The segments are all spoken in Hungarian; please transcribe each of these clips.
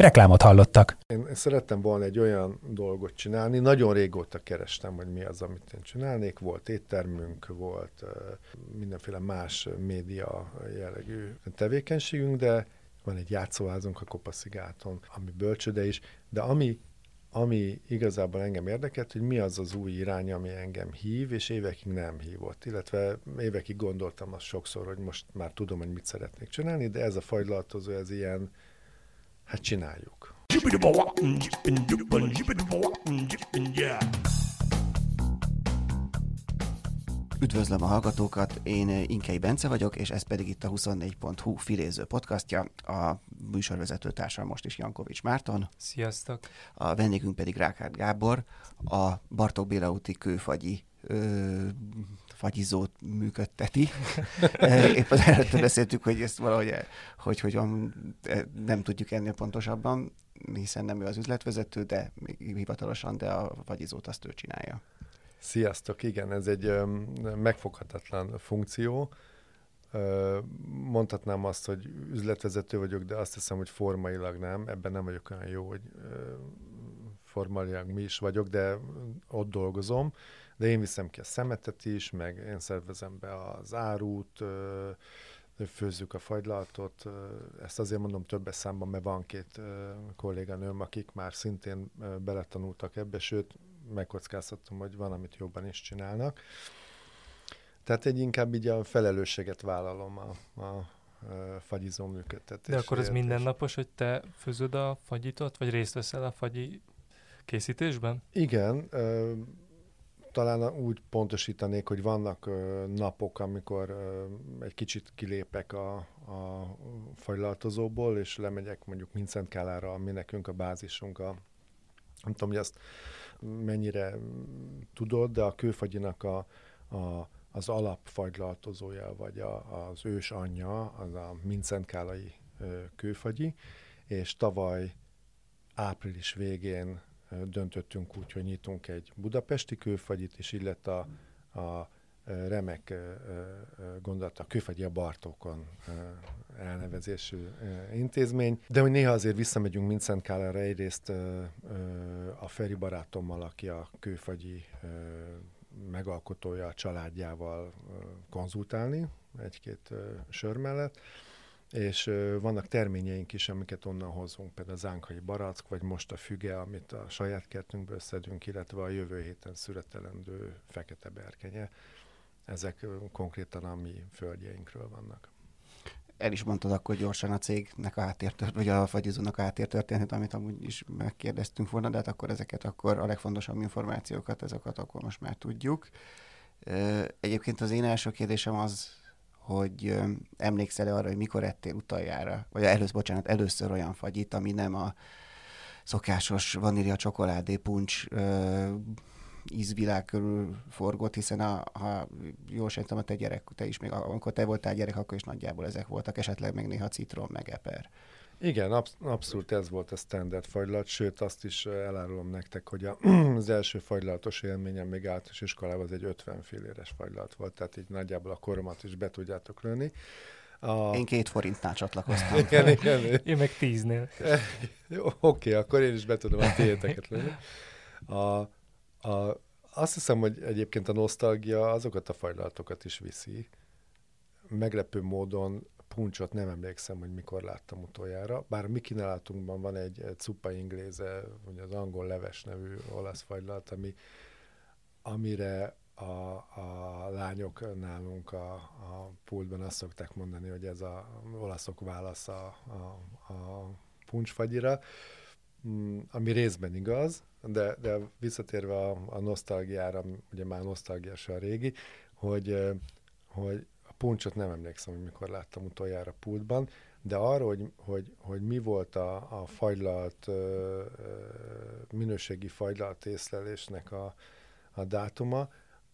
Reklámot hallottak. Én szerettem volna egy olyan dolgot csinálni, nagyon régóta kerestem, hogy mi az, amit én csinálnék. Volt éttermünk, volt mindenféle más média jellegű tevékenységünk, de van egy játszóházunk a Kopaszigáton, ami bölcsöde is, de ami ami igazából engem érdekelt, hogy mi az az új irány, ami engem hív, és évekig nem hívott. Illetve évekig gondoltam azt sokszor, hogy most már tudom, hogy mit szeretnék csinálni, de ez a fajlatozó, ez ilyen, Hát csináljuk. Üdvözlöm a hallgatókat, én Inkei Bence vagyok, és ez pedig itt a 24.hu filéző podcastja. A műsorvezető társam most is Jankovics Márton. Sziasztok! A vendégünk pedig Rákárd Gábor, a Bartók Béla úti kőfagyi ö, fagyizót működteti. Épp az előtte beszéltük, hogy ezt valahogy hogy, hogy nem tudjuk ennél pontosabban, hiszen nem ő az üzletvezető, de hivatalosan, de a fagyizót azt ő csinálja. Sziasztok, igen, ez egy megfoghatatlan funkció. Mondhatnám azt, hogy üzletvezető vagyok, de azt hiszem, hogy formailag nem. Ebben nem vagyok olyan jó, hogy formailag mi is vagyok, de ott dolgozom de én viszem ki a szemetet is, meg én szervezem be az árut, főzzük a fagylaltot. Ezt azért mondom többes számban, mert van két kolléganőm, akik már szintén beletanultak ebbe, sőt, megkockáztatom, hogy van, amit jobban is csinálnak. Tehát egy inkább így a felelősséget vállalom a, a fagyizó működtetés. De akkor ez mindennapos, hogy te főzöd a fagyitot, vagy részt veszel a fagyi készítésben? Igen, talán úgy pontosítanék, hogy vannak ö, napok, amikor ö, egy kicsit kilépek a, a fagylaltozóból, és lemegyek mondjuk Mincentkálára, ami nekünk a bázisunk, a, nem tudom, hogy azt mennyire tudod, de a kőfagyinak a, a, az alapfagylaltozója, vagy a, az ős anyja, az a Mincentkálai kőfagyi, és tavaly április végén döntöttünk úgy, hogy nyitunk egy budapesti kőfagyit, és illet a, a remek gondolat a Kőfagyi a Bartókon elnevezésű intézmény. De hogy néha azért visszamegyünk Mincentkálára egyrészt a Feri barátommal, aki a Kőfagyi megalkotója a családjával konzultálni egy-két sör mellett, és vannak terményeink is, amiket onnan hozunk, például az ánkai barack, vagy most a füge, amit a saját kertünkből szedünk, illetve a jövő héten születelendő fekete berkenye. Ezek konkrétan a mi földjeinkről vannak. El is mondtad akkor gyorsan a cégnek a háttértört, vagy a fagyizónak a háttértörténet, amit amúgy is megkérdeztünk volna, de hát akkor ezeket akkor a legfontosabb információkat, ezeket akkor most már tudjuk. Egyébként az én első kérdésem az hogy emlékszel-e arra, hogy mikor ettél utoljára, vagy először, bocsánat, először olyan fagyit, ami nem a szokásos vanília csokoládé puncs ízvilág körül forgott, hiszen a, ha jól sejtem, a te gyerek, te is még, amikor te voltál gyerek, akkor is nagyjából ezek voltak, esetleg még néha citrom, meg eper. Igen, absz- abszolút ez volt a standard fagylat, sőt azt is elárulom nektek, hogy a, az első fagylatos élményem még általános iskolában az egy 50 filléres fagylat volt, tehát így nagyjából a koromat is be tudjátok lőni. A... Én két forintnál csatlakoztam. igen, igen. Én meg tíznél. Jó, oké, akkor én is be tudom a tiéteket lőni. A, a, azt hiszem, hogy egyébként a nosztalgia azokat a fajlatokat is viszi. Meglepő módon puncsot nem emlékszem, hogy mikor láttam utoljára, bár a mi kínálatunkban van egy, egy cupa ingléze, vagy az angol leves nevű olasz fagylalt, ami, amire a, a lányok nálunk a, a pultban azt szokták mondani, hogy ez a olaszok válasz a, a, a puncsfagyira, mm, ami részben igaz, de, de visszatérve a, a nosztalgiára, ugye már nosztalgiás a régi, hogy, hogy puncsot nem emlékszem, hogy mikor láttam utoljára pultban. de arra, hogy, hogy, hogy mi volt a, a fagylalt, minőségi fagylalt észlelésnek a, a dátuma,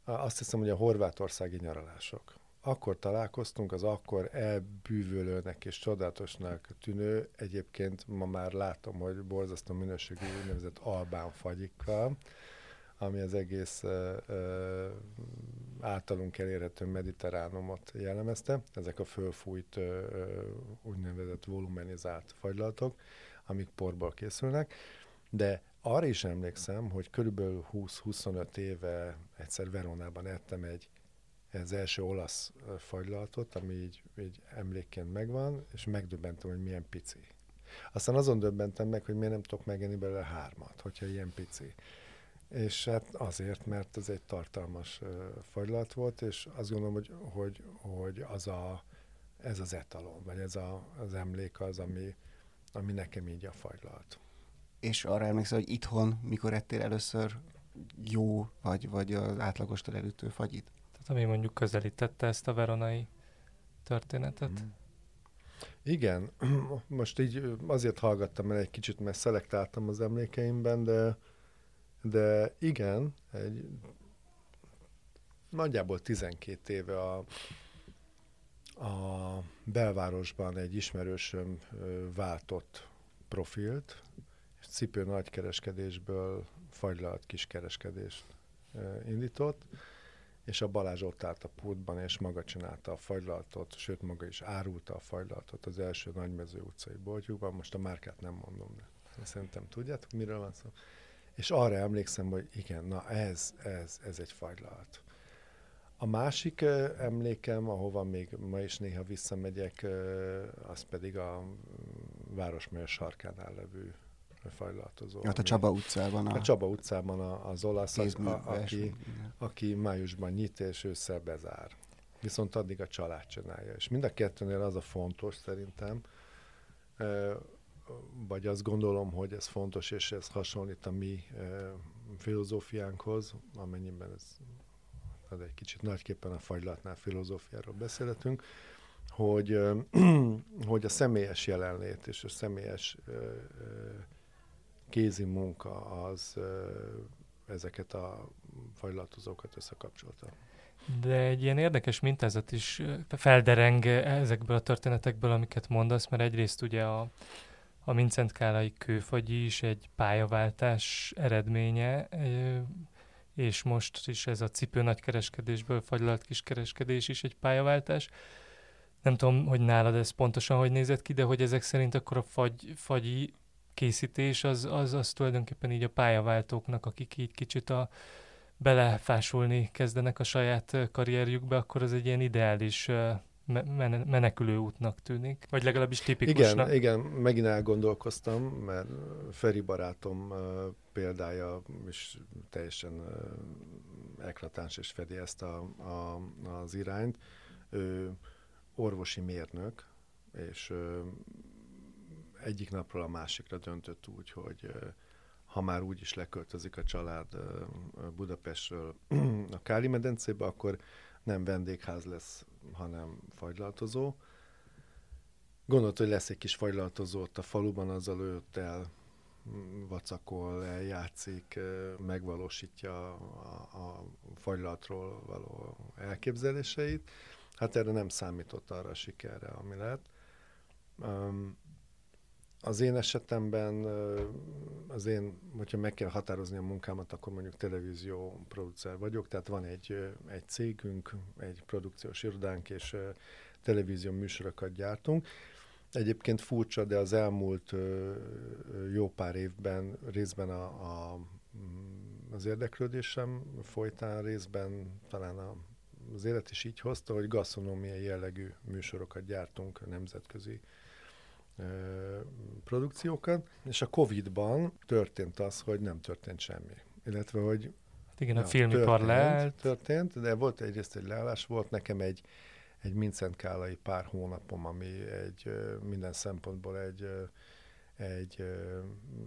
azt hiszem, hogy a horvátországi nyaralások. Akkor találkoztunk az akkor elbűvölőnek és csodálatosnak tűnő, egyébként ma már látom, hogy borzasztó minőségű úgynevezett albán fagyikkal, ami az egész általunk elérhető mediterránumot jellemezte. Ezek a fölfújt uh, úgynevezett volumenizált fagylaltok, amik porból készülnek. De arra is emlékszem, hogy körülbelül 20-25 éve egyszer Veronában ettem egy az első olasz fagylaltot, ami így, így emlékként megvan, és megdöbbentem, hogy milyen pici. Aztán azon döbbentem meg, hogy miért nem tudok megenni belőle hármat, hogyha ilyen pici. És hát azért, mert ez egy tartalmas uh, fagylalt volt, és azt gondolom, hogy, hogy, hogy az a, ez az etalon, vagy ez a, az emlék az, ami, ami nekem így a fagylalt. És arra emlékszel, hogy itthon, mikor ettél először jó, vagy, vagy az átlagostól elütő fagyit? Tehát ami mondjuk közelítette ezt a veronai történetet? Mm. Igen, most így azért hallgattam el egy kicsit, mert szelektáltam az emlékeimben, de de igen, egy nagyjából 12 éve a, a belvárosban egy ismerősöm váltott profilt, és cipő nagykereskedésből fagylalt kiskereskedést indított, és a Balázs ott állt a pultban, és maga csinálta a fagylaltot, sőt maga is árulta a fagylaltot az első nagymező utcai boltjukban. Most a márkát nem mondom, de szerintem tudjátok, miről van szó. És arra emlékszem, hogy igen, na ez, ez, ez egy fagylalt. A másik uh, emlékem, ahova még ma is néha visszamegyek, az pedig a Városmajor sarkánál levő fajlaltozó. Hát a Csaba utcában. A, a Csaba utcában a, az olasz, a, a, aki, aki májusban nyit és ősszel bezár. Viszont addig a család csinálja. És mind a kettőnél az a fontos szerintem, vagy azt gondolom, hogy ez fontos, és ez hasonlít a mi e, filozófiánkhoz, amennyiben ez, ez egy kicsit nagyképpen a fagylatnál filozófiáról beszélhetünk, hogy, e, hogy a személyes jelenlét és a személyes e, kézi munka az ezeket a fagylatozókat összekapcsolta. De egy ilyen érdekes mintázat is feldereng ezekből a történetekből, amiket mondasz, mert egyrészt ugye a, a Mincent Kálai kőfagyi is egy pályaváltás eredménye, és most is ez a cipő nagykereskedésből fagylalt kiskereskedés is egy pályaváltás. Nem tudom, hogy nálad ez pontosan hogy nézett ki, de hogy ezek szerint akkor a fagy, fagyi készítés az, az, az tulajdonképpen így a pályaváltóknak, akik így kicsit a belefásulni kezdenek a saját karrierjükbe, akkor az egy ilyen ideális menekülő útnak tűnik, vagy legalábbis tipikusnak. Igen, igen, megint elgondolkoztam, mert Feri barátom példája is teljesen eklatáns és fedi ezt a, a, az irányt. Ő orvosi mérnök, és egyik napról a másikra döntött úgy, hogy ha már úgy is leköltözik a család Budapestről a Káli medencébe, akkor nem vendégház lesz, hanem fagylaltozó. Gondolt, hogy lesz egy kis fagylaltozó ott a faluban, azzal őt el mm, vacakol, eljátszik, megvalósítja a, a fagylatról való elképzeléseit. Hát erre nem számított arra a sikerre, ami lett. Az én esetemben, az én, hogyha meg kell határozni a munkámat, akkor mondjuk televízió producer vagyok, tehát van egy, egy cégünk, egy produkciós irodánk, és televízió műsorokat gyártunk. Egyébként furcsa, de az elmúlt jó pár évben részben a, a, az érdeklődésem folytán, részben talán a, az élet is így hozta, hogy gasztronómiai jellegű műsorokat gyártunk nemzetközi produkciókat, és a Covid-ban történt az, hogy nem történt semmi. Illetve, hogy hát igen, a filmipar leállt. Történt, de volt egyrészt egy leállás, volt nekem egy, egy Mincent Kálai pár hónapom, ami egy minden szempontból egy, egy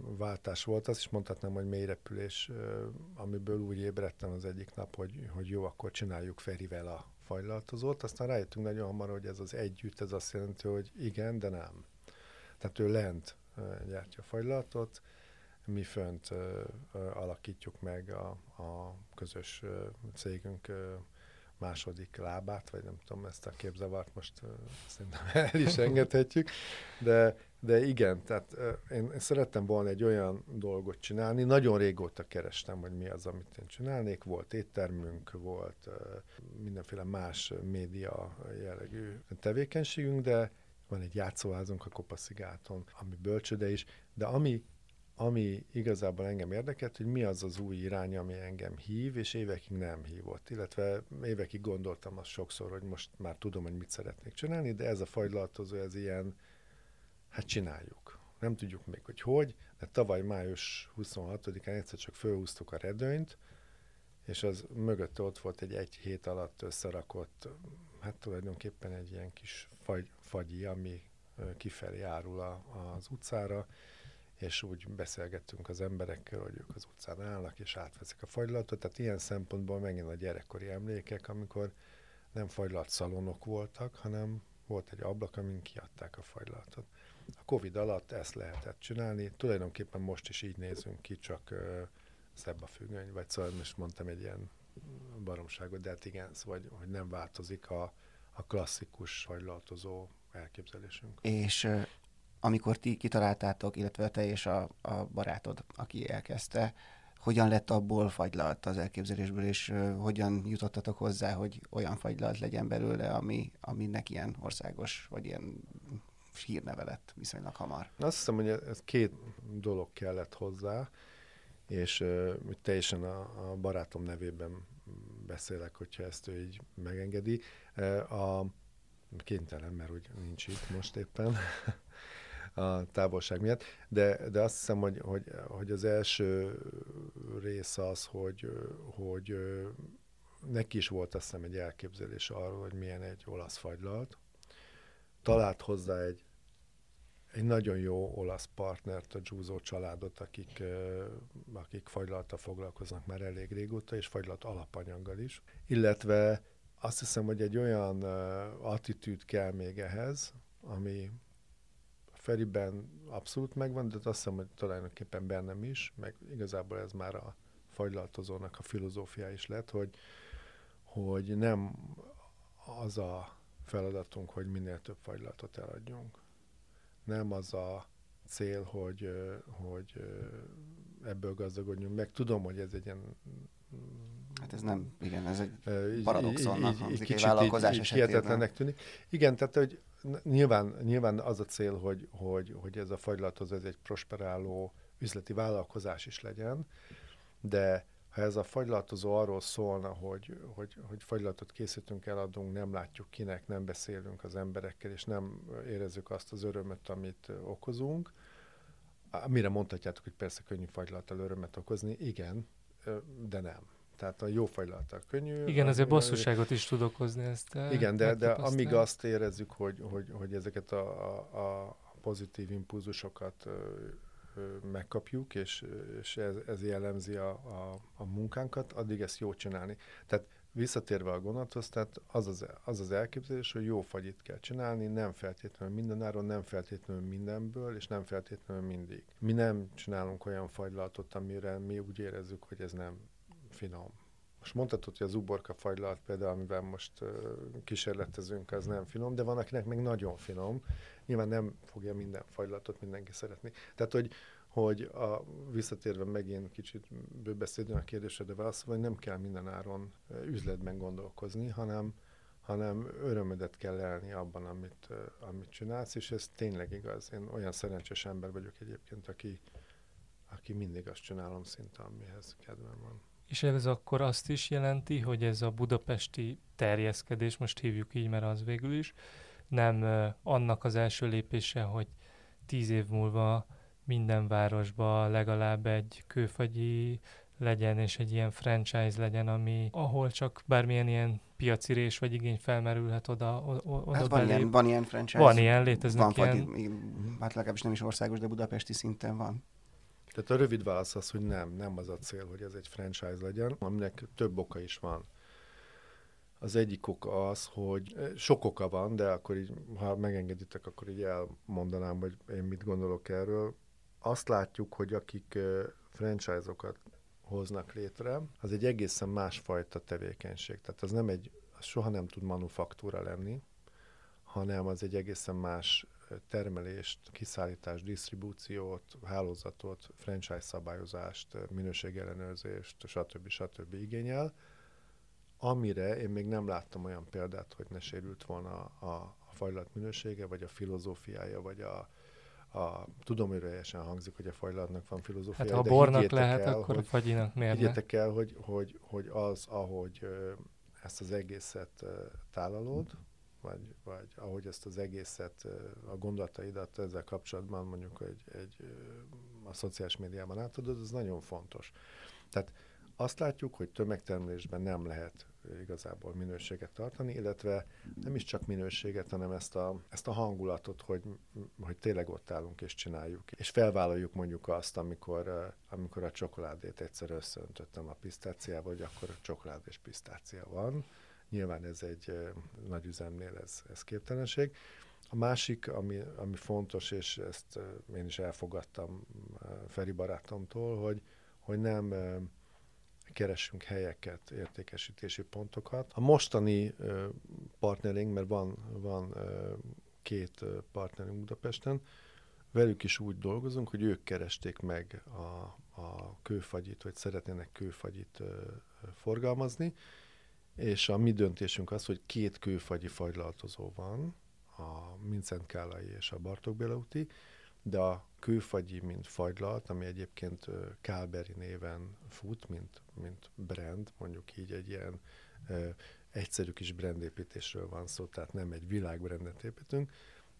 váltás volt. Azt is mondhatnám, hogy mély repülés, amiből úgy ébredtem az egyik nap, hogy, hogy jó, akkor csináljuk Ferivel a fajlaltozót, aztán rájöttünk nagyon hamar, hogy ez az együtt, ez azt jelenti, hogy igen, de nem. Tehát ő lent gyártja a fajlatot, mi fönt alakítjuk meg a, a közös cégünk második lábát, vagy nem tudom, ezt a képzavart most szerintem el is engedhetjük, de, de igen, tehát én, én szerettem volna egy olyan dolgot csinálni, nagyon régóta kerestem, hogy mi az, amit én csinálnék, volt éttermünk, volt mindenféle más média jellegű tevékenységünk, de van egy játszóházunk a Kopaszigáton, ami bölcsöde is, de ami ami igazából engem érdekelt, hogy mi az az új irány, ami engem hív, és évekig nem hívott. Illetve évekig gondoltam azt sokszor, hogy most már tudom, hogy mit szeretnék csinálni, de ez a fajlatozó, ez ilyen, hát csináljuk. Nem tudjuk még, hogy hogy, de tavaly május 26-án egyszer csak fölhúztuk a redőnyt, és az mögött ott volt egy egy hét alatt összerakott, hát tulajdonképpen egy ilyen kis fagy, fagyi, ami kifelé árul a, az utcára, és úgy beszélgettünk az emberekkel, hogy ők az utcán állnak, és átveszik a fagylatot. Tehát ilyen szempontból megint a gyerekkori emlékek, amikor nem fagylalt szalonok voltak, hanem volt egy ablak, amin kiadták a fagylatot. A Covid alatt ezt lehetett csinálni, tulajdonképpen most is így nézünk ki, csak uh, szebb a függöny, vagy szóval most mondtam egy ilyen baromságot, de hát igen, szóval, hogy nem változik a, a klasszikus fagylaltozó elképzelésünk. És amikor ti kitaláltátok, illetve te és a, a barátod, aki elkezdte, hogyan lett abból fagylalt az elképzelésből, és hogyan jutottatok hozzá, hogy olyan fagylalt legyen belőle, ami, aminek ilyen országos, vagy ilyen hírneve lett viszonylag hamar. Azt hiszem, hogy ez két dolog kellett hozzá, és uh, teljesen a, a barátom nevében beszélek, hogyha ezt ő így megengedi. A kénytelen, mert úgy nincs itt most éppen. a távolság miatt, de, de azt hiszem, hogy, hogy, hogy az első rész az, hogy, hogy neki is volt azt hiszem egy elképzelés arról, hogy milyen egy olasz fagylalt. Talált hozzá egy, egy nagyon jó olasz partnert, a Giuso családot, akik, akik fagylalta foglalkoznak már elég régóta, és fagylalt alapanyaggal is. Illetve azt hiszem, hogy egy olyan attitűd kell még ehhez, ami Feriben abszolút megvan, de azt hiszem, hogy tulajdonképpen bennem is, meg igazából ez már a fagylaltozónak a filozófia is lett, hogy, hogy nem az a feladatunk, hogy minél több fagylaltot eladjunk. Nem az a cél, hogy, hogy ebből gazdagodjunk meg. Tudom, hogy ez egy ilyen Hát ez nem, igen, ez egy paradoxonnak hangzik egy vállalkozás így, esetében. tűnik. Igen, tehát hogy nyilván, nyilván az a cél, hogy, hogy, hogy ez a fagylathoz ez egy prosperáló üzleti vállalkozás is legyen, de ha ez a fagylatozó arról szólna, hogy, hogy, hogy fagylatot készítünk, eladunk, nem látjuk kinek, nem beszélünk az emberekkel, és nem érezzük azt az örömöt, amit okozunk, mire mondhatjátok, hogy persze könnyű fagylattal örömet okozni, igen, de nem. Tehát a jó fajlata könnyű. Igen, azért bosszúságot is tud okozni ezt. Igen, de, de amíg azt érezzük, hogy, hogy, hogy ezeket a, a, a pozitív impulzusokat megkapjuk, és, és ez, ez jellemzi a, a, a munkánkat, addig ezt jó csinálni. Tehát visszatérve a gondolathoz, tehát az az, az az elképzelés, hogy jó fagyit kell csinálni, nem feltétlenül mindenáron, nem feltétlenül mindenből, és nem feltétlenül mindig. Mi nem csinálunk olyan fagylaltot, amire mi úgy érezzük, hogy ez nem finom. Most mondhatod, hogy az uborka fagylalt például, amivel most kísérletezünk, az nem finom, de van, akinek még nagyon finom. Nyilván nem fogja minden fagylatot mindenki szeretni. Tehát, hogy, hogy a, visszatérve megint kicsit bőbeszédni a kérdésre, de válaszolva, hogy nem kell minden áron üzletben gondolkozni, hanem, hanem örömödet kell elni abban, amit, amit csinálsz, és ez tényleg igaz. Én olyan szerencsés ember vagyok egyébként, aki, aki mindig azt csinálom szinte, amihez kedvem van. És ez akkor azt is jelenti, hogy ez a budapesti terjeszkedés, most hívjuk így, mert az végül is, nem annak az első lépése, hogy tíz év múlva minden városba legalább egy kőfagyi legyen, és egy ilyen franchise legyen, ami ahol csak bármilyen ilyen piaci rés vagy igény felmerülhet oda, oda hát van, ilyen, van ilyen franchise. Van ilyen, léteznek van ilyen. Fagyi, hát legalábbis nem is országos, de budapesti szinten van. Tehát a rövid válasz az, hogy nem, nem az a cél, hogy ez egy franchise legyen, aminek több oka is van. Az egyik oka az, hogy sok oka van, de akkor így, ha megengeditek, akkor így elmondanám, hogy én mit gondolok erről. Azt látjuk, hogy akik franchise-okat hoznak létre, az egy egészen másfajta tevékenység. Tehát az nem egy, az soha nem tud manufaktúra lenni, hanem az egy egészen más termelést, kiszállítást, disztribúciót, hálózatot, franchise szabályozást, minőségellenőrzést, stb. stb. igényel, amire én még nem láttam olyan példát, hogy ne sérült volna a, a fajlat minősége, vagy a filozófiája, vagy a, a, tudom, hogy teljesen hangzik, hogy a fajlatnak van filozófiája, hát, ha bornak lehet, el, akkor hogy, a fagyinak miért Higgyétek el, hogy, hogy, hogy az, ahogy ezt az egészet tálalod, vagy, vagy ahogy ezt az egészet, a gondolataidat ezzel kapcsolatban mondjuk egy, egy, a szociális médiában átadod, az nagyon fontos. Tehát azt látjuk, hogy tömegtermelésben nem lehet igazából minőséget tartani, illetve nem is csak minőséget, hanem ezt a, ezt a hangulatot, hogy, hogy tényleg ott állunk és csináljuk. És felvállaljuk mondjuk azt, amikor, amikor a csokoládét egyszer összeöntöttem a pisztáciába, hogy akkor a csokolád és pisztácia van. Nyilván ez egy nagy üzemnél ez, ez képtelenség. A másik, ami, ami fontos, és ezt én is elfogadtam Feri barátomtól, hogy, hogy nem keresünk helyeket, értékesítési pontokat. A mostani partnerünk, mert van, van két partnerünk Budapesten, velük is úgy dolgozunk, hogy ők keresték meg a, a kőfagyit, vagy szeretnének kőfagyit forgalmazni, és a mi döntésünk az, hogy két kőfagyi fagylaltozó van, a Mincent Kálai és a Bartók Bélauti, de a kőfagyi, mint fagylalt, ami egyébként Kálberi néven fut, mint, mint brand, mondjuk így egy ilyen ö, egyszerű kis brandépítésről van szó, tehát nem egy világbrandet építünk,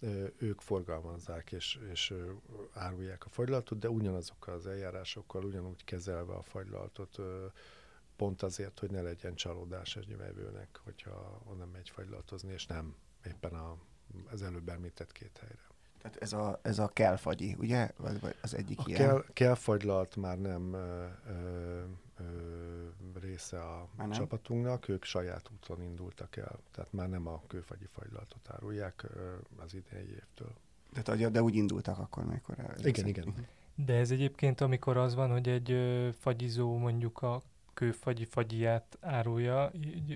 ö, ők forgalmazzák és, és ö, árulják a fagylaltot, de ugyanazokkal az eljárásokkal, ugyanúgy kezelve a fagylaltot, ö, pont azért, hogy ne legyen csalódás egy vevőnek, hogyha onnan megy fagylaltozni, és nem éppen a, az előbb említett két helyre. Tehát ez a, ez a kelfagyi, ugye? Vagy, vagy az egyik a ilyen? Kell, kelfagylalt már nem ö, ö, ö, része a már nem? csapatunknak, ők saját úton indultak el. Tehát már nem a kőfagyi fagylaltot árulják ö, az idei évtől. De, de úgy indultak akkor, amikor el... Igen, igen. Uh-huh. De ez egyébként, amikor az van, hogy egy fagyizó mondjuk a kőfagyi fagyját árulja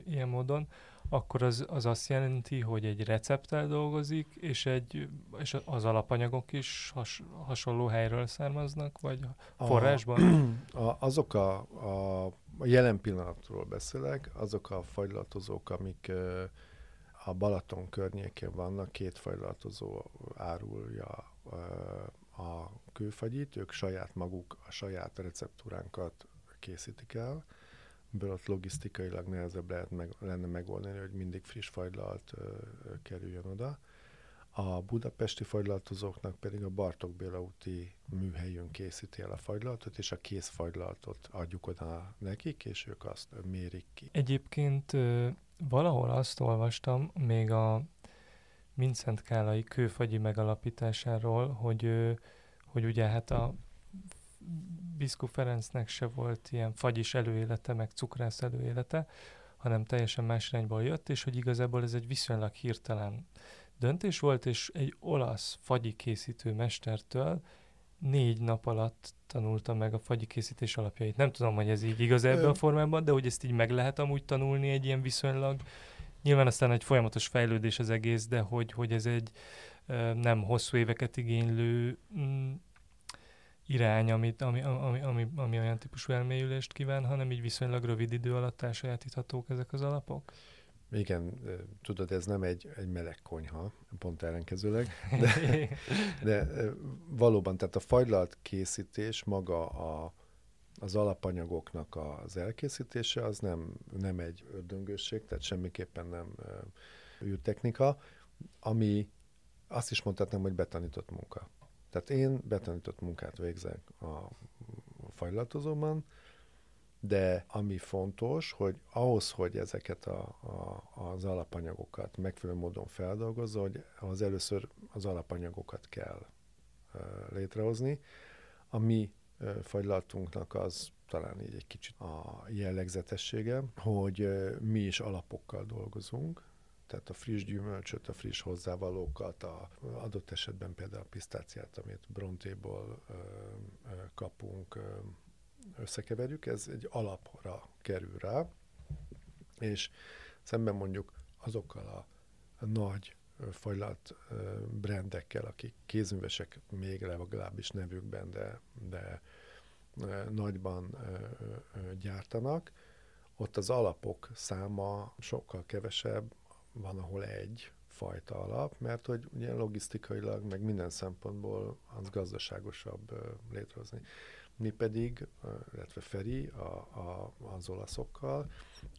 ilyen módon, akkor az, az azt jelenti, hogy egy recepttel dolgozik, és, egy, és az alapanyagok is has, hasonló helyről származnak, vagy a forrásban? A, azok a, a, a jelen pillanatról beszélek, azok a fajlatozók, amik a Balaton környékén vannak, két fajlatozó árulja a kőfagyit, ők saját maguk a saját receptúránkat készítik el, ebből ott logisztikailag nehezebb lehet meg, lenne megoldani, hogy mindig friss fagylalt ö, ö, kerüljön oda. A budapesti fagylaltozóknak pedig a Bartok Béla úti műhelyünk készíti el a fagylaltot, és a kész fagylaltot adjuk oda nekik, és ők azt mérik ki. Egyébként ö, valahol azt olvastam, még a Mincent Kálai kőfagyi megalapításáról, hogy, hogy ugye hát a Biszku Ferencnek se volt ilyen fagyis előélete, meg cukrász előélete, hanem teljesen más irányból jött, és hogy igazából ez egy viszonylag hirtelen döntés volt, és egy olasz fagyi készítő mestertől négy nap alatt tanulta meg a fagyi készítés alapjait. Nem tudom, hogy ez így igaz ebben a formában, de hogy ezt így meg lehet amúgy tanulni egy ilyen viszonylag. Nyilván aztán egy folyamatos fejlődés az egész, de hogy, hogy ez egy nem hosszú éveket igénylő mm, irány, amit, ami, ami, ami, ami olyan típusú elmélyülést kíván, hanem így viszonylag rövid idő alatt elsajátíthatók ezek az alapok? Igen, tudod, ez nem egy, egy meleg konyha, pont ellenkezőleg, de, de valóban, tehát a fagylalt készítés, maga a, az alapanyagoknak az elkészítése, az nem, nem egy ördöngőség, tehát semmiképpen nem űrtechnika, ami azt is mondhatnám, hogy betanított munka. Tehát én betanított munkát végzek a fajlatozóban, de ami fontos, hogy ahhoz, hogy ezeket a, a, az alapanyagokat megfelelő módon feldolgozza, hogy az először az alapanyagokat kell uh, létrehozni. A mi fagylatunknak az talán így egy kicsit a jellegzetessége, hogy mi is alapokkal dolgozunk, tehát a friss gyümölcsöt, a friss hozzávalókat, a adott esetben például a pisztáciát, amit brontéból ö, ö, kapunk, ö, összekeverjük, ez egy alapra kerül rá, és szemben mondjuk azokkal a, nagy fajlalt brendekkel, akik kézművesek még legalábbis nevükben, de, de nagyban gyártanak, ott az alapok száma sokkal kevesebb, van, ahol egy fajta alap, mert hogy ugye logisztikailag, meg minden szempontból az gazdaságosabb létrehozni. Mi pedig, illetve Feri a, a, az olaszokkal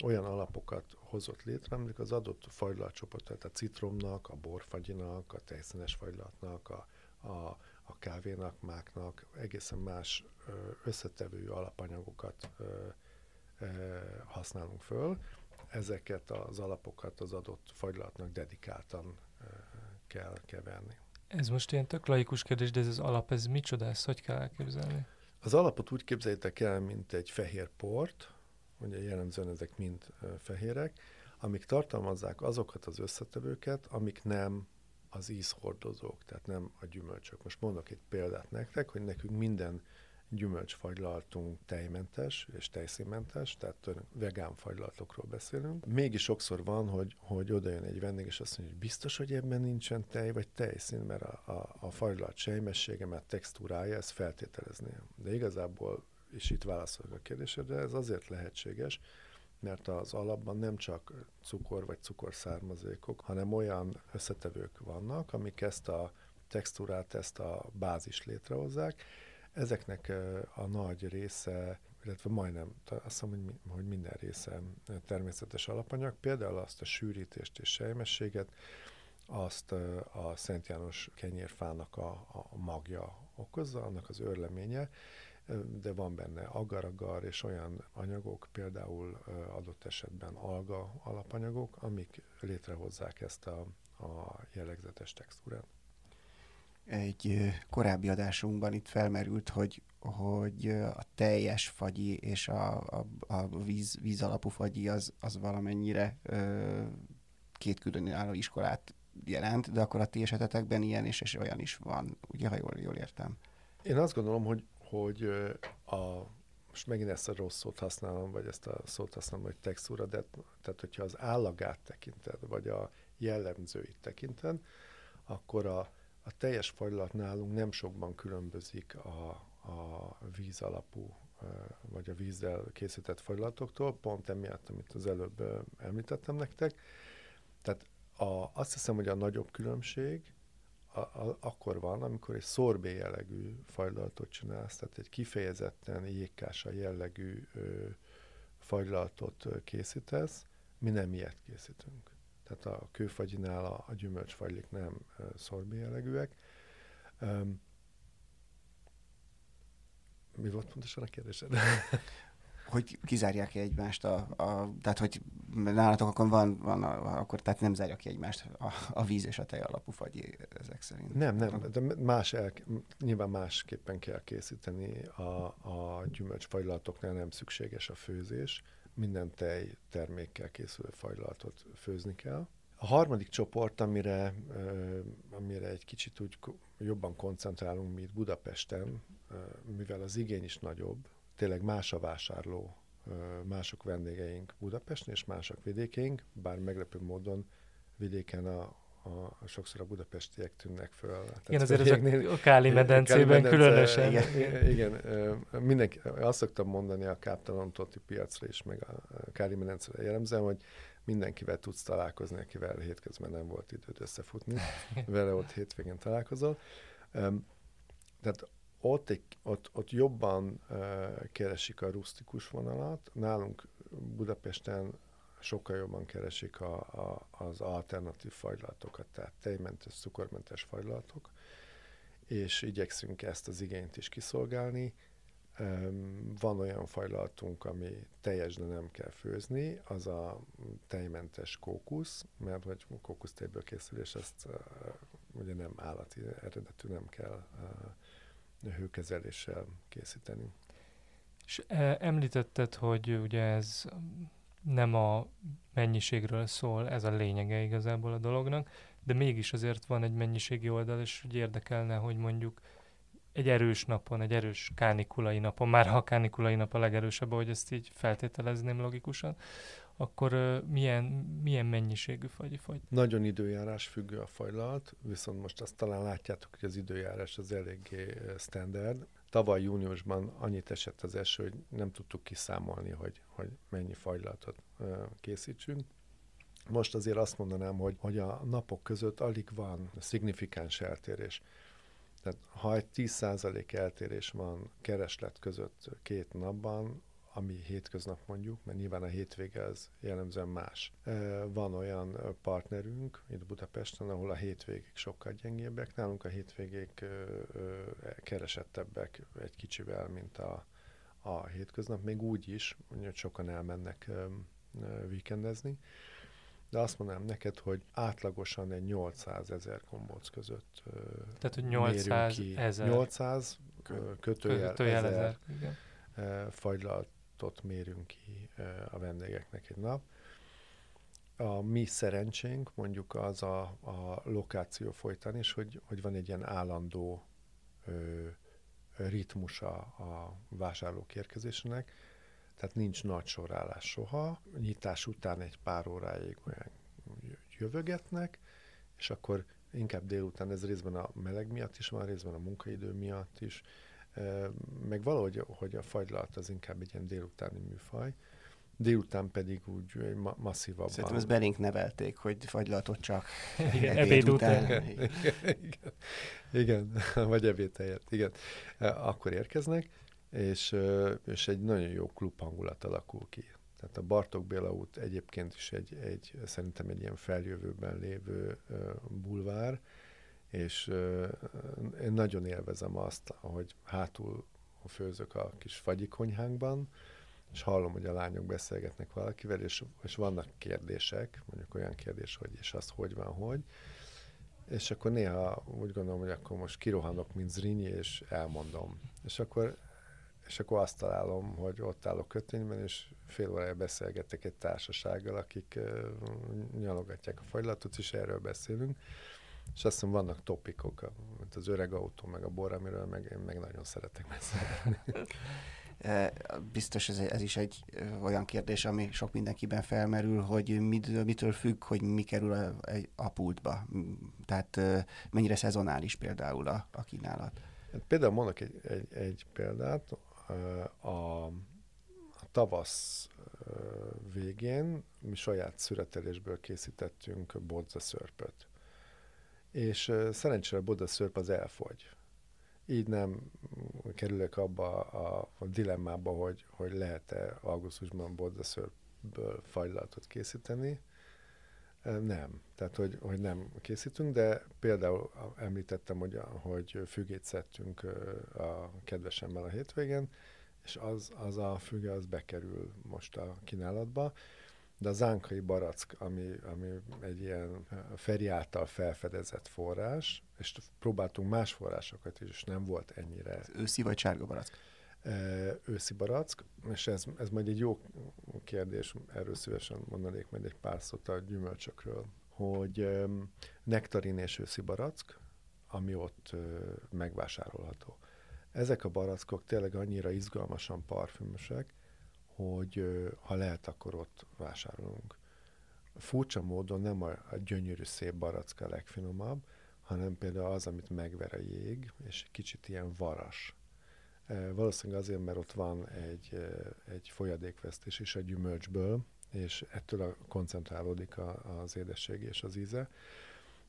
olyan alapokat hozott létre, amik az adott fajlatcsoport, tehát a citromnak, a borfagyinak, a tejszínes fajlatnak, a, a, a kávénak, máknak egészen más összetevő alapanyagokat használunk föl, ezeket az alapokat az adott fagylatnak dedikáltan kell keverni. Ez most ilyen tök laikus kérdés, de ez az alap, ez micsoda, ezt hogy kell elképzelni? Az alapot úgy képzeljétek el, mint egy fehér port, ugye jellemzően ezek mind fehérek, amik tartalmazzák azokat az összetevőket, amik nem az ízhordozók, tehát nem a gyümölcsök. Most mondok egy példát nektek, hogy nekünk minden gyümölcsfagylaltunk tejmentes és tejszínmentes, tehát vegán fagylaltokról beszélünk. Mégis sokszor van, hogy, hogy oda egy vendég, és azt mondja, hogy biztos, hogy ebben nincsen tej vagy tejszín, mert a, a, a fagylalt sejmessége, mert textúrája ezt feltételezni. De igazából, és itt válaszolok a kérdésedre, ez azért lehetséges, mert az alapban nem csak cukor vagy cukorszármazékok, hanem olyan összetevők vannak, amik ezt a textúrát, ezt a bázis létrehozzák, Ezeknek a nagy része, illetve majdnem, azt hiszem, hogy, minden része természetes alapanyag, például azt a sűrítést és sejmességet, azt a Szent János kenyérfának a, a magja okozza, annak az örleménye, de van benne agar-agar és olyan anyagok, például adott esetben alga alapanyagok, amik létrehozzák ezt a, a jellegzetes textúrát egy korábbi adásunkban itt felmerült, hogy, hogy a teljes fagyi és a, a, a víz, víz alapú fagyi az, az valamennyire ö, két különálló iskolát jelent, de akkor a ti esetetekben ilyen és, és olyan is van, ugye, ha jól, jól értem. Én azt gondolom, hogy, hogy a, most megint ezt a rossz szót használom, vagy ezt a szót használom, hogy textúra, de tehát hogyha az állagát tekinted, vagy a jellemzőit tekinted, akkor a, a teljes fajlat nálunk nem sokban különbözik a, a víz alapú vagy a vízzel készített fajlatoktól, pont emiatt, amit az előbb említettem nektek. Tehát a, azt hiszem, hogy a nagyobb különbség a, a, akkor van, amikor egy szorbé jellegű fajlatot csinálsz, tehát egy kifejezetten jégkása jellegű ö, készítesz, mi nem ilyet készítünk tehát a kőfagyinál a, a gyümölcsfagylik nem szorbi jellegűek. Um, mi volt pontosan a kérdésed? hogy kizárják-e egymást, a, a, tehát hogy nálatok akkor van, van a, akkor tehát nem zárja ki egymást a, a víz és a tej alapú fagy ezek szerint. Nem, nem, de más el, nyilván másképpen kell készíteni a, a gyümölcsfagylatoknál nem szükséges a főzés, minden tej termékkel készülő fajlatot főzni kell. A harmadik csoport, amire, amire egy kicsit úgy jobban koncentrálunk, mi itt Budapesten, mivel az igény is nagyobb, tényleg más a vásárló, mások vendégeink Budapesten és mások vidékeink, bár meglepő módon vidéken a, a, sokszor a budapestiek tűnnek föl. Igen, azért ezek a Káli medencében Káli különösen. Igen, igen, mindenki, azt szoktam mondani a Káptalan Toti piacra is, meg a Káli medencére jellemzem, hogy mindenkivel tudsz találkozni, akivel hétközben nem volt időd összefutni, vele ott hétvégén találkozol. Tehát ott, egy, ott, ott jobban keresik a rustikus vonalat. Nálunk Budapesten sokkal jobban keresik a, a, az alternatív fajlatokat, tehát tejmentes, cukormentes fajlatok, és igyekszünk ezt az igényt is kiszolgálni. Van olyan fajlatunk, ami teljes, de nem kell főzni, az a tejmentes kókusz, mert hogy kókusztejből készül, és ezt ugye nem állati eredetű, nem kell hőkezeléssel készíteni. És említetted, hogy ugye ez nem a mennyiségről szól, ez a lényege igazából a dolognak, de mégis azért van egy mennyiségi oldal, és úgy érdekelne, hogy mondjuk egy erős napon, egy erős kánikulai napon, már ha a kánikulai nap a legerősebb, hogy ezt így feltételezném logikusan, akkor milyen, milyen mennyiségű fagyi fagy? Nagyon időjárás függő a fajlalt, viszont most azt talán látjátok, hogy az időjárás az eléggé standard. Tavaly júniusban annyit esett az eső, hogy nem tudtuk kiszámolni, hogy, hogy mennyi fajlatot uh, készítsünk. Most azért azt mondanám, hogy, hogy a napok között alig van szignifikáns eltérés. Tehát ha egy 10% eltérés van kereslet között két napban, ami hétköznap mondjuk, mert nyilván a hétvége az jellemzően más. Van olyan partnerünk itt Budapesten, ahol a hétvégék sokkal gyengébbek, nálunk a hétvégék keresettebbek egy kicsivel, mint a, a hétköznap, még úgy is, hogy sokan elmennek víkendezni de azt mondanám neked, hogy átlagosan egy 800 ezer kombóc között Tehát, hogy 800 ezer. 800 kötőjel, kötőjel ezer, ezer igen. Fagylaltot mérünk ki a vendégeknek egy nap. A mi szerencsénk mondjuk az a, a lokáció folytán is, hogy, hogy van egy ilyen állandó ö, ritmusa a vásárlók érkezésének, tehát nincs nagy sorállás soha. Nyitás után egy pár óráig olyan jövögetnek, és akkor inkább délután, ez részben a meleg miatt is van, részben a munkaidő miatt is, meg valahogy hogy a fagylalt az inkább egy ilyen délutáni műfaj, délután pedig úgy ma- masszívabban. Szerintem ezt belénk nevelték, hogy fagylaltot csak igen, ebéd után. után. igen, igen, igen, vagy ebéd helyett, igen. Akkor érkeznek, és, és egy nagyon jó klub hangulat alakul ki. Tehát a Bartók Béla út egyébként is egy, egy szerintem egy ilyen feljövőben lévő bulvár, és én nagyon élvezem azt, hogy hátul főzök a kis fagyikonyhánkban, és hallom, hogy a lányok beszélgetnek valakivel, és, és vannak kérdések, mondjuk olyan kérdés, hogy és az hogy van, hogy, és akkor néha úgy gondolom, hogy akkor most kirohanok, mint Zrínyi, és elmondom. És akkor és akkor azt találom, hogy ott állok kötényben, és fél órája beszélgetek egy társasággal, akik uh, nyalogatják a fagylatot, és erről beszélünk. És azt hiszem, vannak topikok, mint az öreg autó, meg a bor, amiről meg, én meg nagyon szeretek beszélni. Biztos ez, ez is egy olyan kérdés, ami sok mindenkiben felmerül, hogy mit, mitől függ, hogy mi kerül a, a pultba. Tehát mennyire szezonális például a, a kínálat. Hát például mondok egy, egy, egy példát, a, a tavasz végén mi saját szüretelésből készítettünk bodzaszörpöt. És szerencsére a bodzaszörp az elfogy. Így nem kerülök abba a, a dilemmába, hogy, hogy lehet-e augusztusban bodzaszörpből fajlatot készíteni. Nem. Tehát, hogy, hogy nem készítünk, de például említettem, hogy, hogy fügét szedtünk a kedvesemmel a hétvégén, és az, az a füge az bekerül most a kínálatba. De a zánkai barack, ami, ami egy ilyen Feri által felfedezett forrás, és próbáltunk más forrásokat is, és nem volt ennyire. Őszi vagy sárga barack? őszi barack, és ez, ez majd egy jó kérdés, erről szívesen mondanék majd egy pár szót a gyümölcsökről, hogy nektarin és őszi barack, ami ott megvásárolható. Ezek a barackok tényleg annyira izgalmasan parfümösek, hogy ha lehet, akkor ott vásárolunk. Furcsa módon nem a, gyönyörű szép barack a legfinomabb, hanem például az, amit megver a jég, és kicsit ilyen varas Valószínűleg azért, mert ott van egy, egy folyadékvesztés is a gyümölcsből, és ettől a koncentrálódik a, az édesség és az íze.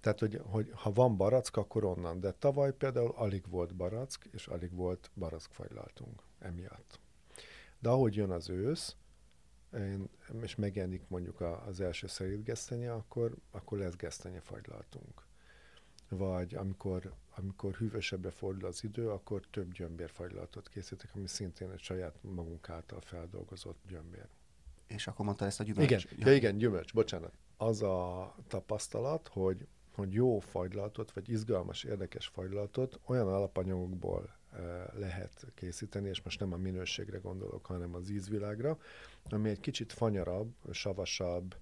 Tehát, hogy, hogy ha van barack, akkor onnan. De tavaly például alig volt barack, és alig volt barackfajlaltunk emiatt. De ahogy jön az ősz, és megjelenik mondjuk az első szerint gesztenye, akkor, akkor lesz gesztenye fagylaltunk vagy amikor, amikor hűvösebbre fordul az idő, akkor több gyömbérfagylatot készítek, ami szintén egy saját magunk által feldolgozott gyömbér. És akkor mondta ezt a gyümölcs? Igen, ja. Ja, igen, gyümölcs, bocsánat. Az a tapasztalat, hogy, hogy jó fagylatot, vagy izgalmas, érdekes fagylatot olyan alapanyagokból lehet készíteni, és most nem a minőségre gondolok, hanem az ízvilágra, ami egy kicsit fanyarabb, savasabb,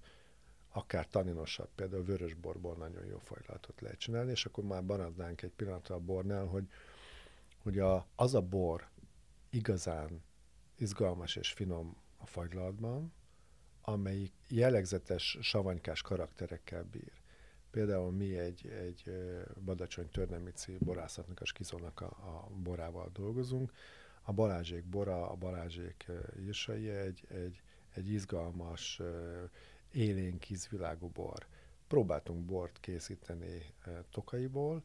akár taninosabb, például vörösborból nagyon jó fajlatot lehet csinálni, és akkor már maradnánk egy pillanatra a bornál, hogy, hogy a, az a bor igazán izgalmas és finom a fagylatban, amelyik jellegzetes savanykás karakterekkel bír. Például mi egy, egy Badacsony Törnemici borászatnak, a skizónak a, a borával dolgozunk. A Balázsék bora, a Balázsék írsai egy, egy, egy izgalmas, élénk ízvilágú bor. Próbáltunk bort készíteni Tokaiból,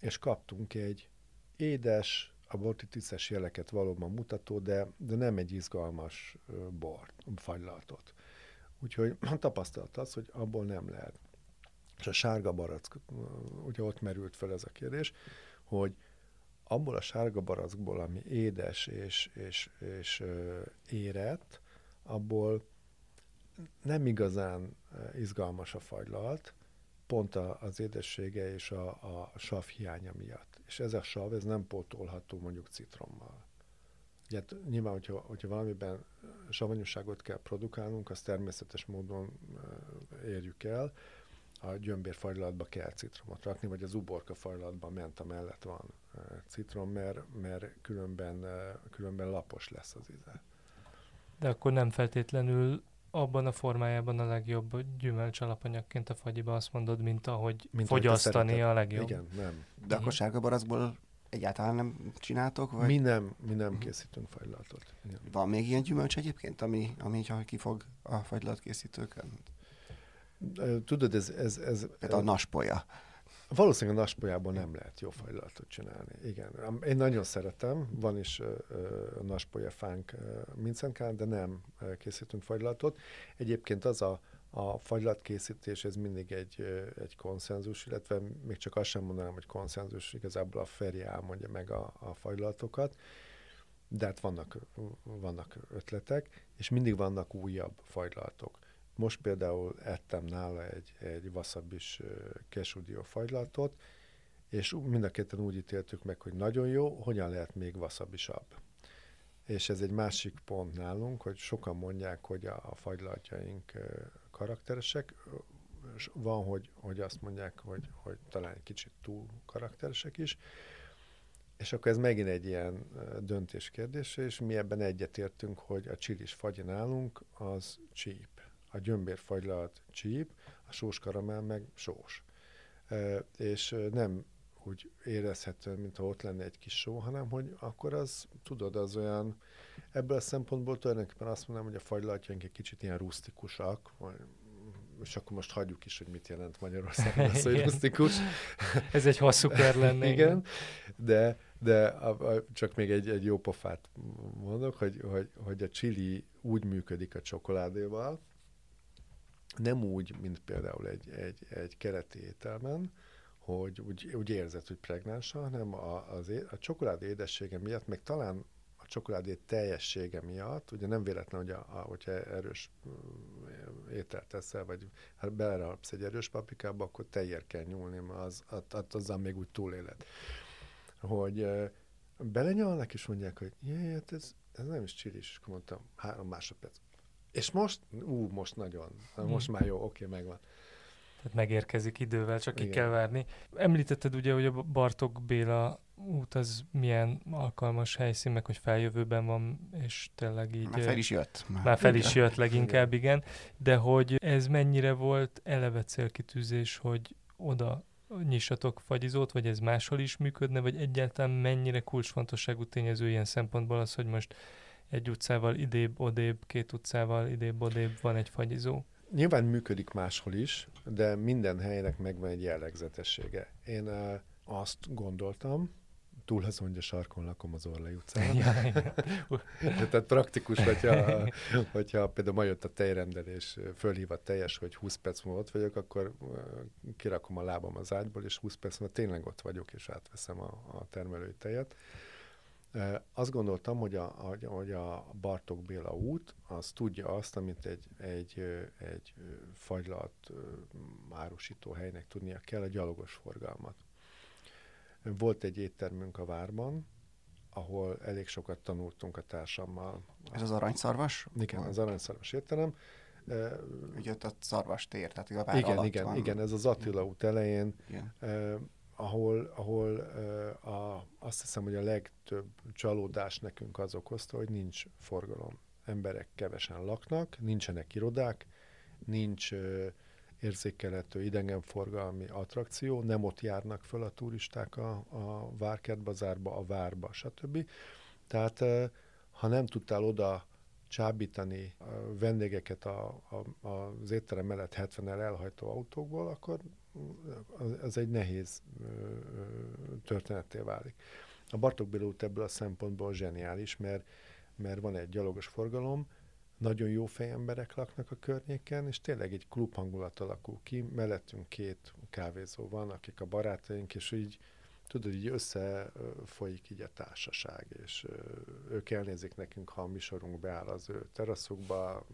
és kaptunk egy édes, a bortitiszes jeleket valóban mutató, de, de nem egy izgalmas bort, fagylaltot. Úgyhogy a tapasztalat az, hogy abból nem lehet. És a sárga barack, ugye ott merült fel ez a kérdés, hogy abból a sárga barackból, ami édes és, és, és érett, abból nem igazán izgalmas a fagylalt, pont az édessége és a, a sav hiánya miatt. És ez a sav, ez nem pótolható mondjuk citrommal. Ugye, nyilván, hogyha, hogyha valamiben savanyúságot kell produkálnunk, azt természetes módon érjük el. A gyömbérfajlatba kell citromot rakni, vagy az uborka fajlatban ment a mellett van citrom, mert, mert különben, különben lapos lesz az íze. De akkor nem feltétlenül abban a formájában a legjobb gyümölcs alapanyagként a fagyiba azt mondod, mint ahogy mint fogyasztani a legjobb. Igen, nem. De akkor sárga barackból egyáltalán nem csináltok? Vagy? Mi nem, mi nem uh-huh. készítünk fagylaltot. Igen. Van még ilyen gyümölcs egyébként, ami, ami kifog a fagylat készítőkön? Tudod, ez... ez, ez ez a naspolya. Valószínűleg a naspolyából nem lehet jó fajlatot csinálni. Igen. Én nagyon szeretem, van is uh, naspolya fánk uh, Mincenkán, de nem uh, készítünk fajlatot. Egyébként az a, a fagylatkészítés, ez mindig egy, egy konszenzus, illetve még csak azt sem mondanám, hogy konszenzus, igazából a Feri elmondja meg a, a fajlatokat, de hát vannak, vannak ötletek, és mindig vannak újabb fajlatok. Most például ettem nála egy, egy wasabi-s kesudió fagylatot, és mind a ketten úgy ítéltük meg, hogy nagyon jó, hogyan lehet még wasabisabb. És ez egy másik pont nálunk, hogy sokan mondják, hogy a, a fagylatjaink karakteresek. Van, hogy, hogy azt mondják, hogy, hogy talán egy kicsit túl karakteresek is. És akkor ez megint egy ilyen döntés kérdése, és mi ebben egyetértünk, hogy a csilis fagy nálunk az cheap a gyömbérfagylalt csíp, a sós karamell meg sós. E, és nem úgy érezhető, mintha ott lenne egy kis só, hanem hogy akkor az, tudod, az olyan, ebből a szempontból tulajdonképpen azt mondanám, hogy a fagylaltjaink egy kicsit ilyen rusztikusak, vagy, és akkor most hagyjuk is, hogy mit jelent Magyarországon az, hogy rusztikus. Ez egy hosszú kör lenne. Igen, de, de a, a, csak még egy, egy jó pofát mondok, hogy, hogy, hogy a chili úgy működik a csokoládéval, nem úgy, mint például egy, egy, egy kereti ételben, hogy úgy, úgy érzed, hogy pregnánsa, hanem a, az, a csokoládé édessége miatt, meg talán a csokoládé teljessége miatt, ugye nem véletlen, hogy a, a, hogyha erős ételt teszel, vagy hát belerapsz egy erős paprikába, akkor tejér kell nyúlni, mert az, az, az, azzal még úgy túléled. Hogy belenyalnak, és mondják, hogy jé, hát ez, ez nem is csilis, és akkor mondtam, három másodperc. És most, ú, most nagyon, most hmm. már jó, oké, megvan. Tehát megérkezik idővel, csak Igen. ki kell várni. Említetted ugye, hogy a Bartok Béla út az milyen alkalmas helyszín, meg hogy feljövőben van, és tényleg így... Már fel is jött. Már, már fel is jött leginkább, igen. De hogy ez mennyire volt eleve célkitűzés, hogy oda nyissatok fagyizót, vagy ez máshol is működne, vagy egyáltalán mennyire kulcsfontosságú tényező ilyen szempontból az, hogy most egy utcával idébb, odébb, két utcával idébb, odébb van egy fagyizó. Nyilván működik máshol is, de minden helynek megvan egy jellegzetessége. Én uh, azt gondoltam, túl azon, hogy a sarkon lakom az Orlai utcán. Ja, Tehát praktikus, hogyha, hogyha például ma jött a tejrendelés, fölhív a teljes, hogy 20 perc múlva ott vagyok, akkor kirakom a lábam az ágyból, és 20 perc múlva tényleg ott vagyok, és átveszem a, a termelői tejet. Azt gondoltam, hogy a, hogy a Bartók Béla út, az tudja azt, amit egy, egy, egy fagylat árusító helynek tudnia kell, a gyalogos forgalmat. Volt egy éttermünk a várban, ahol elég sokat tanultunk a társammal. Ez az aranyszarvas? Igen, az aranyszarvas étterem. Ugye ott a szarvas tér, tehát a vár igen, alatt igen, van. igen, ez az Attila út elején, igen. Ahol, ahol a, azt hiszem, hogy a legtöbb csalódás nekünk az okozta, hogy nincs forgalom. Emberek kevesen laknak, nincsenek irodák, nincs érzékelhető idegenforgalmi attrakció, nem ott járnak föl a turisták a, a Várkertbazárba, a Várba, stb. Tehát eh, ha nem tudtál oda csábítani a vendégeket a, a, az étterem mellett 70-el elhajtó autókból, akkor az, egy nehéz történetté válik. A Bartók Béla ebből a szempontból zseniális, mert, mert van egy gyalogos forgalom, nagyon jó fejemberek laknak a környéken, és tényleg egy klub hangulat alakul ki, mellettünk két kávézó van, akik a barátaink, és így tudod, így összefolyik így a társaság, és ők elnézik nekünk, ha a mi sorunk beáll az ő teraszukba,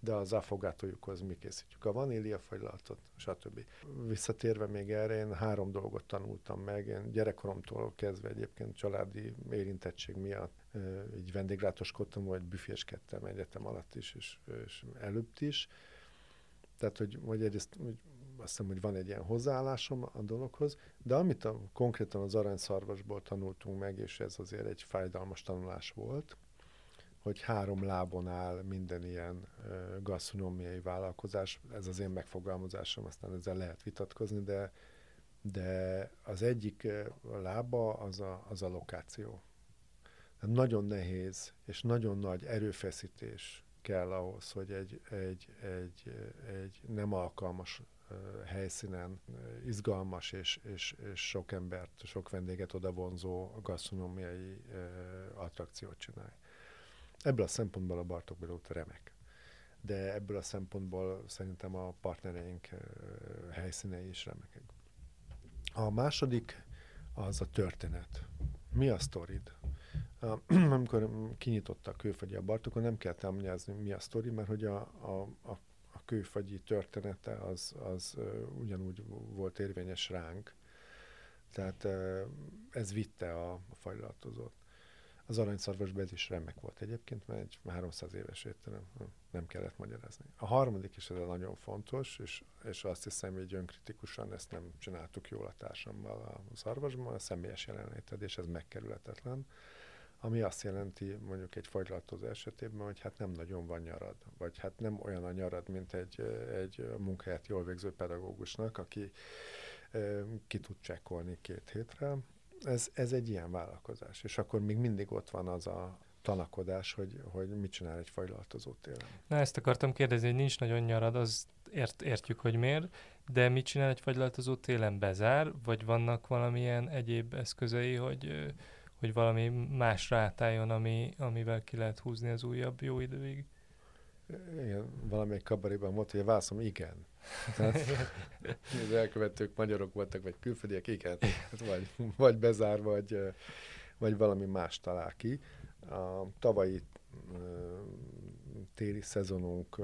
de az afogátójukhoz mi készítjük a vaníliafagylalatot, stb. Visszatérve még erre, én három dolgot tanultam meg. Én gyerekkoromtól kezdve egyébként családi érintettség miatt így vendéglátoskodtam, vagy büféskedtem egyetem alatt is, és, és előtt is. Tehát, hogy, hogy egyrészt hogy azt hiszem, hogy van egy ilyen hozzáállásom a dologhoz, de amit a, konkrétan az aranyszarvasból tanultunk meg, és ez azért egy fájdalmas tanulás volt, hogy három lábon áll minden ilyen gasztronómiai vállalkozás. Ez az én megfogalmazásom, aztán ezzel lehet vitatkozni, de, de az egyik lába az a, az a lokáció. Tehát nagyon nehéz és nagyon nagy erőfeszítés kell ahhoz, hogy egy, egy, egy, egy nem alkalmas helyszínen izgalmas és, és, és sok embert, sok vendéget oda vonzó gasztronómiai attrakciót csinálj. Ebből a szempontból a Bartók Béla remek. De ebből a szempontból szerintem a partnereink helyszínei is remekek. A második az a történet. Mi a sztorid? Amikor kinyitotta a kőfagyi a Bartókon, nem kell elmagyarázni, mi a sztori, mert hogy a, a, a kőfagyi története az, az ugyanúgy volt érvényes ránk. Tehát ez vitte a, a fajlatozót. Az aranyszarvasbed is remek volt egyébként, mert egy 300 éves étterem, nem kellett magyarázni. A harmadik is ez nagyon fontos, és, és azt hiszem, hogy önkritikusan ezt nem csináltuk jól a társammal a szarvasban, a személyes jelenléted, és ez megkerülhetetlen ami azt jelenti mondjuk egy fagylatozó esetében, hogy hát nem nagyon van nyarad, vagy hát nem olyan a nyarad, mint egy, egy munkáját jól végző pedagógusnak, aki ki tud csekkolni két hétre. Ez, ez egy ilyen vállalkozás, és akkor még mindig ott van az a tanakodás, hogy, hogy mit csinál egy fajlaltozó télen. Na ezt akartam kérdezni, hogy nincs nagyon nyarad, az ért, értjük, hogy miért, de mit csinál egy fagylaltozó télen? Bezár, vagy vannak valamilyen egyéb eszközei, hogy hogy valami másra átálljon, ami, amivel ki lehet húzni az újabb jó időig. Igen, valamelyik kabaréban volt, hogy a válaszom igen. Tehát, az elkövetők magyarok voltak, vagy külföldiek, igen. Hát vagy, vagy bezár, vagy, vagy valami más talál ki. A tavalyi téli szezonunk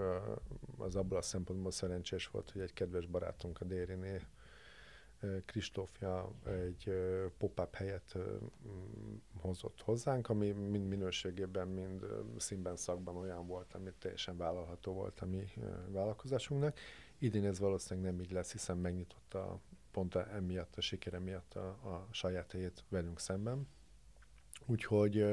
az abból a szempontból szerencsés volt, hogy egy kedves barátunk a Dériné Kristófja egy pop-up helyet hozott hozzánk, ami mind minőségében, mind színben, szakban olyan volt, amit teljesen vállalható volt a mi vállalkozásunknak. Idén ez valószínűleg nem így lesz, hiszen megnyitotta pont emiatt, a sikere miatt a, a saját helyét velünk szemben. Úgyhogy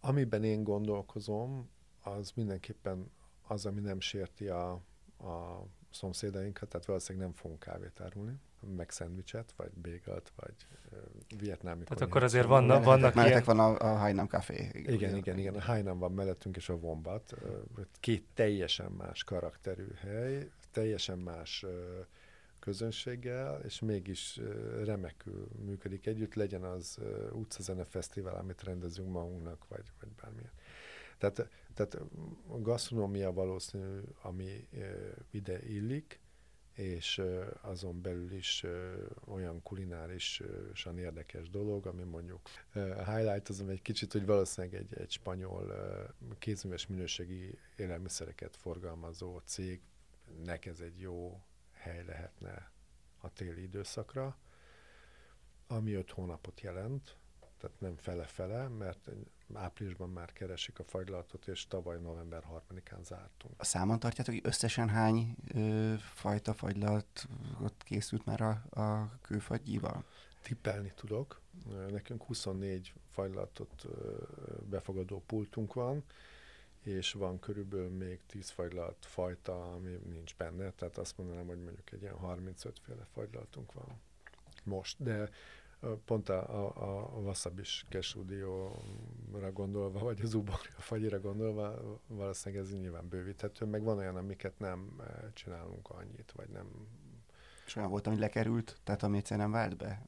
amiben én gondolkozom, az mindenképpen az, ami nem sérti a, a szomszédainkat, tehát valószínűleg nem fogunk kávét árulni meg szendvicset, vagy bégalt, vagy uh, vietnámi Tehát akkor azért vannak, vannak ilyen... van a, a Hainam Café. Igen, igen, igen. A Hainam van mellettünk, és a Wombat. Két teljesen más karakterű hely, teljesen más közönséggel, és mégis remekül működik együtt, legyen az utcazene fesztivál, amit rendezünk magunknak, vagy, vagy bármilyen. Tehát, tehát a gasztronómia valószínű, ami ide illik, és azon belül is olyan kulinárisan érdekes dolog, ami mondjuk highlight azon egy kicsit, hogy valószínűleg egy, egy spanyol kézműves minőségi élelmiszereket forgalmazó cégnek ez egy jó hely lehetne a téli időszakra, ami öt hónapot jelent, tehát nem fele-fele, mert áprilisban már keresik a fagylaltot, és tavaly november 3-án zártunk. A számon tartjátok, hogy összesen hány ö, fajta fagylalt ott készült már a, a kőfagyival? Tippelni tudok. Nekünk 24 fagylaltot befogadó pultunk van, és van körülbelül még 10 fagylalt fajta, ami nincs benne, tehát azt mondanám, hogy mondjuk egy ilyen 35 féle fagylaltunk van most, de pont a, a, a Wasabi-s kesúdióra gondolva, vagy az uborja fagyira gondolva, valószínűleg ez nyilván bővíthető, meg van olyan, amiket nem csinálunk annyit, vagy nem... És olyan volt, ami lekerült, tehát ami egyszerűen nem vált be,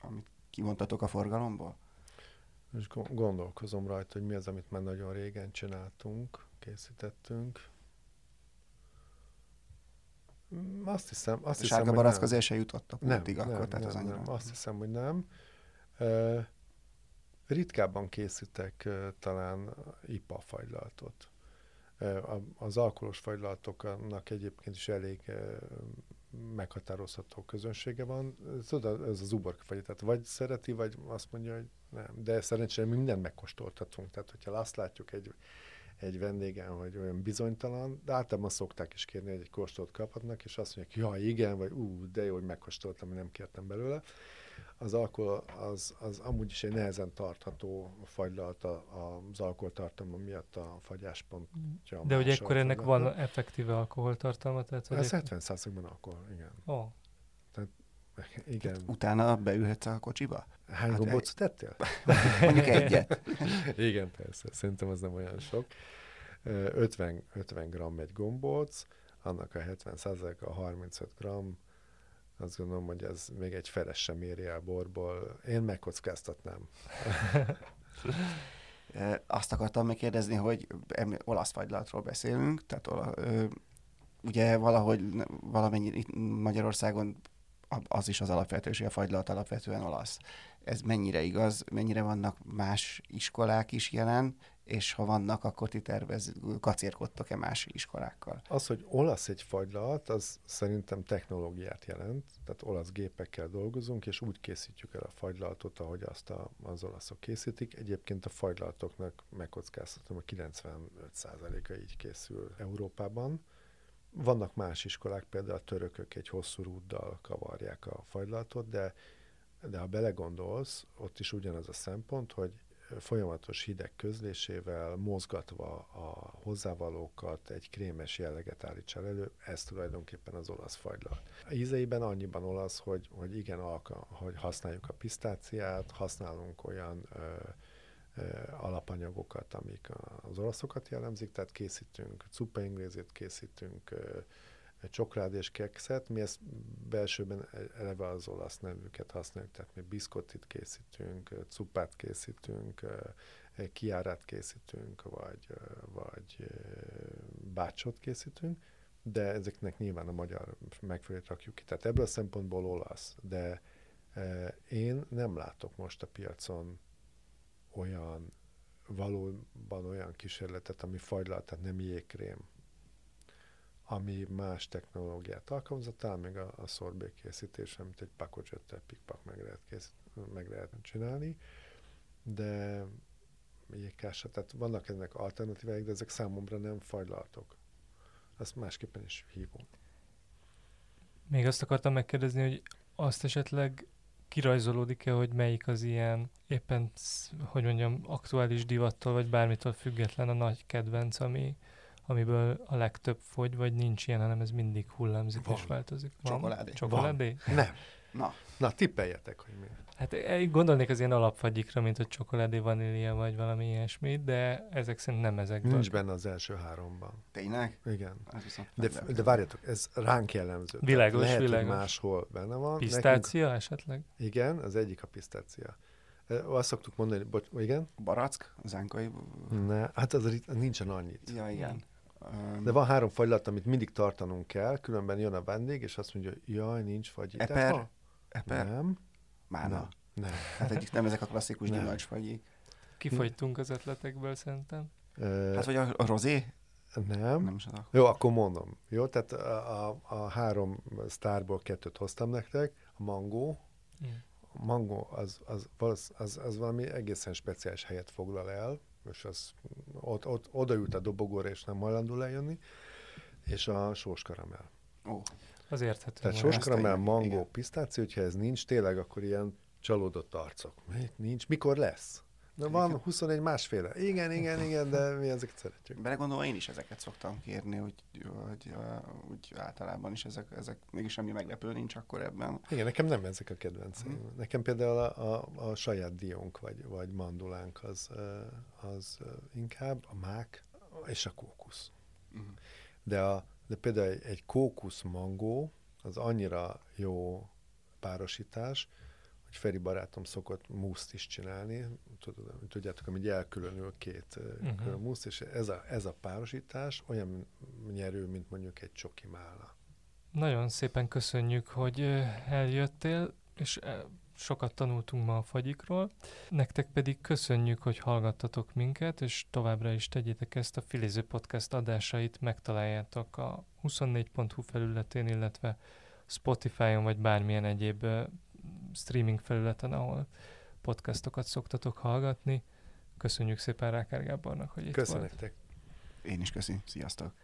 amit kimondtatok a forgalomból? És gondolkozom rajta, hogy mi az, amit már nagyon régen csináltunk, készítettünk. Mm, azt hiszem, azt a hiszem, sárga azért se jutott a nem, pultig nem, akkor, tehát nem, az annyira... Nem, azt hiszem, hogy nem. Uh, ritkábban készítek uh, talán IPA fagylaltot. Uh, az alkoholos fagylaltoknak egyébként is elég meghatározható közönsége van. Tudod, ez az uborka fagy, tehát vagy szereti, vagy azt mondja, hogy nem. De szerencsére mi mindent megkóstoltatunk. Tehát, hogyha azt látjuk egy egy vendégen, hogy olyan bizonytalan, de általában szokták is kérni, hogy egy kóstolt kaphatnak, és azt mondják, ja, igen, vagy ú, de jó, hogy megkóstoltam, nem kértem belőle. Az alkohol az, az amúgy is egy nehezen tartható fagylalt az alkoholtartalma miatt a fagyáspontja. De hogy ekkor ennek van effektíve alkoholtartalma? Tehát, hogy Ez 70 ban alkohol, igen. Oh. Igen. Utána beülhetsz a kocsiba? Hány hát gombóc egy... tettél? Mondjuk egyet. Igen, persze. Szerintem az nem olyan sok. 50, 50 gram egy gombóc, annak a 70 a 35 gram, azt gondolom, hogy ez még egy feles sem éri el borból. Én megkockáztatnám. Azt akartam megkérdezni, hogy olasz fagylatról beszélünk, tehát ola, ugye valahogy valamennyi Magyarországon az is az alapvető, hogy a fagylalt alapvetően olasz. Ez mennyire igaz, mennyire vannak más iskolák is jelen, és ha vannak, akkor ti tervez, kacérkodtok-e más iskolákkal? Az, hogy olasz egy fagylalt, az szerintem technológiát jelent, tehát olasz gépekkel dolgozunk, és úgy készítjük el a fagylaltot, ahogy azt a, az olaszok készítik. Egyébként a fagylaltoknak megkockáztatom, a 95%-a így készül Európában. Vannak más iskolák, például a törökök egy hosszú rúddal kavarják a fagylaltot, de, de ha belegondolsz, ott is ugyanaz a szempont, hogy folyamatos hideg közlésével, mozgatva a hozzávalókat, egy krémes jelleget állítsál elő, ez tulajdonképpen az olasz fagylalt. A ízeiben annyiban olasz, hogy, hogy igen, alka, hogy használjuk a pisztáciát, használunk olyan ö, alapanyagokat, amik az olaszokat jellemzik, tehát készítünk cupa inglézét, készítünk csokrád és kekszet, mi ezt belsőben e, eleve az olasz nevüket használjuk, tehát mi biszkotit készítünk, cupát készítünk, kiárát készítünk, vagy, vagy bácsot készítünk, de ezeknek nyilván a magyar megfelelőt rakjuk ki. Tehát ebből a szempontból olasz, de én nem látok most a piacon olyan, valóban olyan kísérletet, ami fagylalt, tehát nem jégkrém, ami más technológiát alkalmazott, talán még a, a szorbé készítés, amit egy pakocsöttel pikpak meg lehet, készít, meg lehet csinálni, de jégkása, tehát vannak ennek alternatívák, de ezek számomra nem fajlaltok. Azt másképpen is hívom. Még azt akartam megkérdezni, hogy azt esetleg kirajzolódik-e, hogy melyik az ilyen éppen, hogy mondjam, aktuális divattól, vagy bármitől független a nagy kedvenc, ami, amiből a legtöbb fogy, vagy nincs ilyen, hanem ez mindig hullámzik Van. és változik. Van? Csokoládé. Csokoládé? Van. Nem. Na. Na, tippeljetek, hogy mi. Hát eh, gondolnék az ilyen alapfagyikra, mint hogy csokoládé, vanília, vagy valami ilyesmi, de ezek szerint nem ezek. Nincs benne az első háromban. Tényleg? Igen. De, de várjatok, ez ránk jellemző. Világos, lehet, világos. Hogy máshol benne van. Pisztácia Nekünk... esetleg? Igen, az egyik a pisztácia. Azt szoktuk mondani, bocs, igen? Barack, zánkai? Ne, hát az nincsen annyit. Ja, igen. De van három fagylat, amit mindig tartanunk kell, különben jön a vendég, és azt mondja, jaj, nincs fagy. Eper? Eper? Nem. Mána? Nem. Hát egyik nem ezek a klasszikus gyümölcsfagyik. Kifogytunk az ötletekből szerintem. Hát vagy a, a rozé? Nem. nem Jó, akkor mondom. Jó, tehát a, a, a három sztárból kettőt hoztam nektek. A mangó, mm. mangó az, az, az, az, az valami egészen speciális helyet foglal el, és az ott, ott, oda jut a dobogóra, és nem hajlandó lejönni, és a sós karamell. Ó, Az érthető. Tehát volt. sós karamell, igen, mangó, igen. pisztáció, hogyha ez nincs, tényleg akkor ilyen csalódott arcok. Mi? Nincs? Mikor lesz? Na van Igen. 21 másféle. Igen, igen, igen, de mi ezeket szeretjük. Belegondolva én is ezeket szoktam kérni, hogy, hogy úgy általában is ezek, ezek mégis semmi meglepő nincs akkor ebben. Igen, nekem nem ezek a kedvenceim. Mhm. Nekem például a, a, a saját diónk, vagy, vagy mandulánk az, az inkább a mák és a kókusz. Mhm. De, a, de például egy, egy kókusz mangó az annyira jó párosítás, hogy Feri barátom szokott muszt is csinálni, tudjátok, ami elkülönül két uh-huh. Muszt, és ez a, ez a párosítás olyan nyerő, mint mondjuk egy csoki mála. Nagyon szépen köszönjük, hogy eljöttél, és sokat tanultunk ma a fagyikról. Nektek pedig köszönjük, hogy hallgattatok minket, és továbbra is tegyétek ezt a Filiző Podcast adásait, megtaláljátok a 24.hu felületén, illetve Spotify-on, vagy bármilyen egyéb streaming felületen, ahol podcastokat szoktatok hallgatni. Köszönjük szépen Rákár Gábornak, hogy itt Köszönöm volt. nektek! Én is köszi. Sziasztok!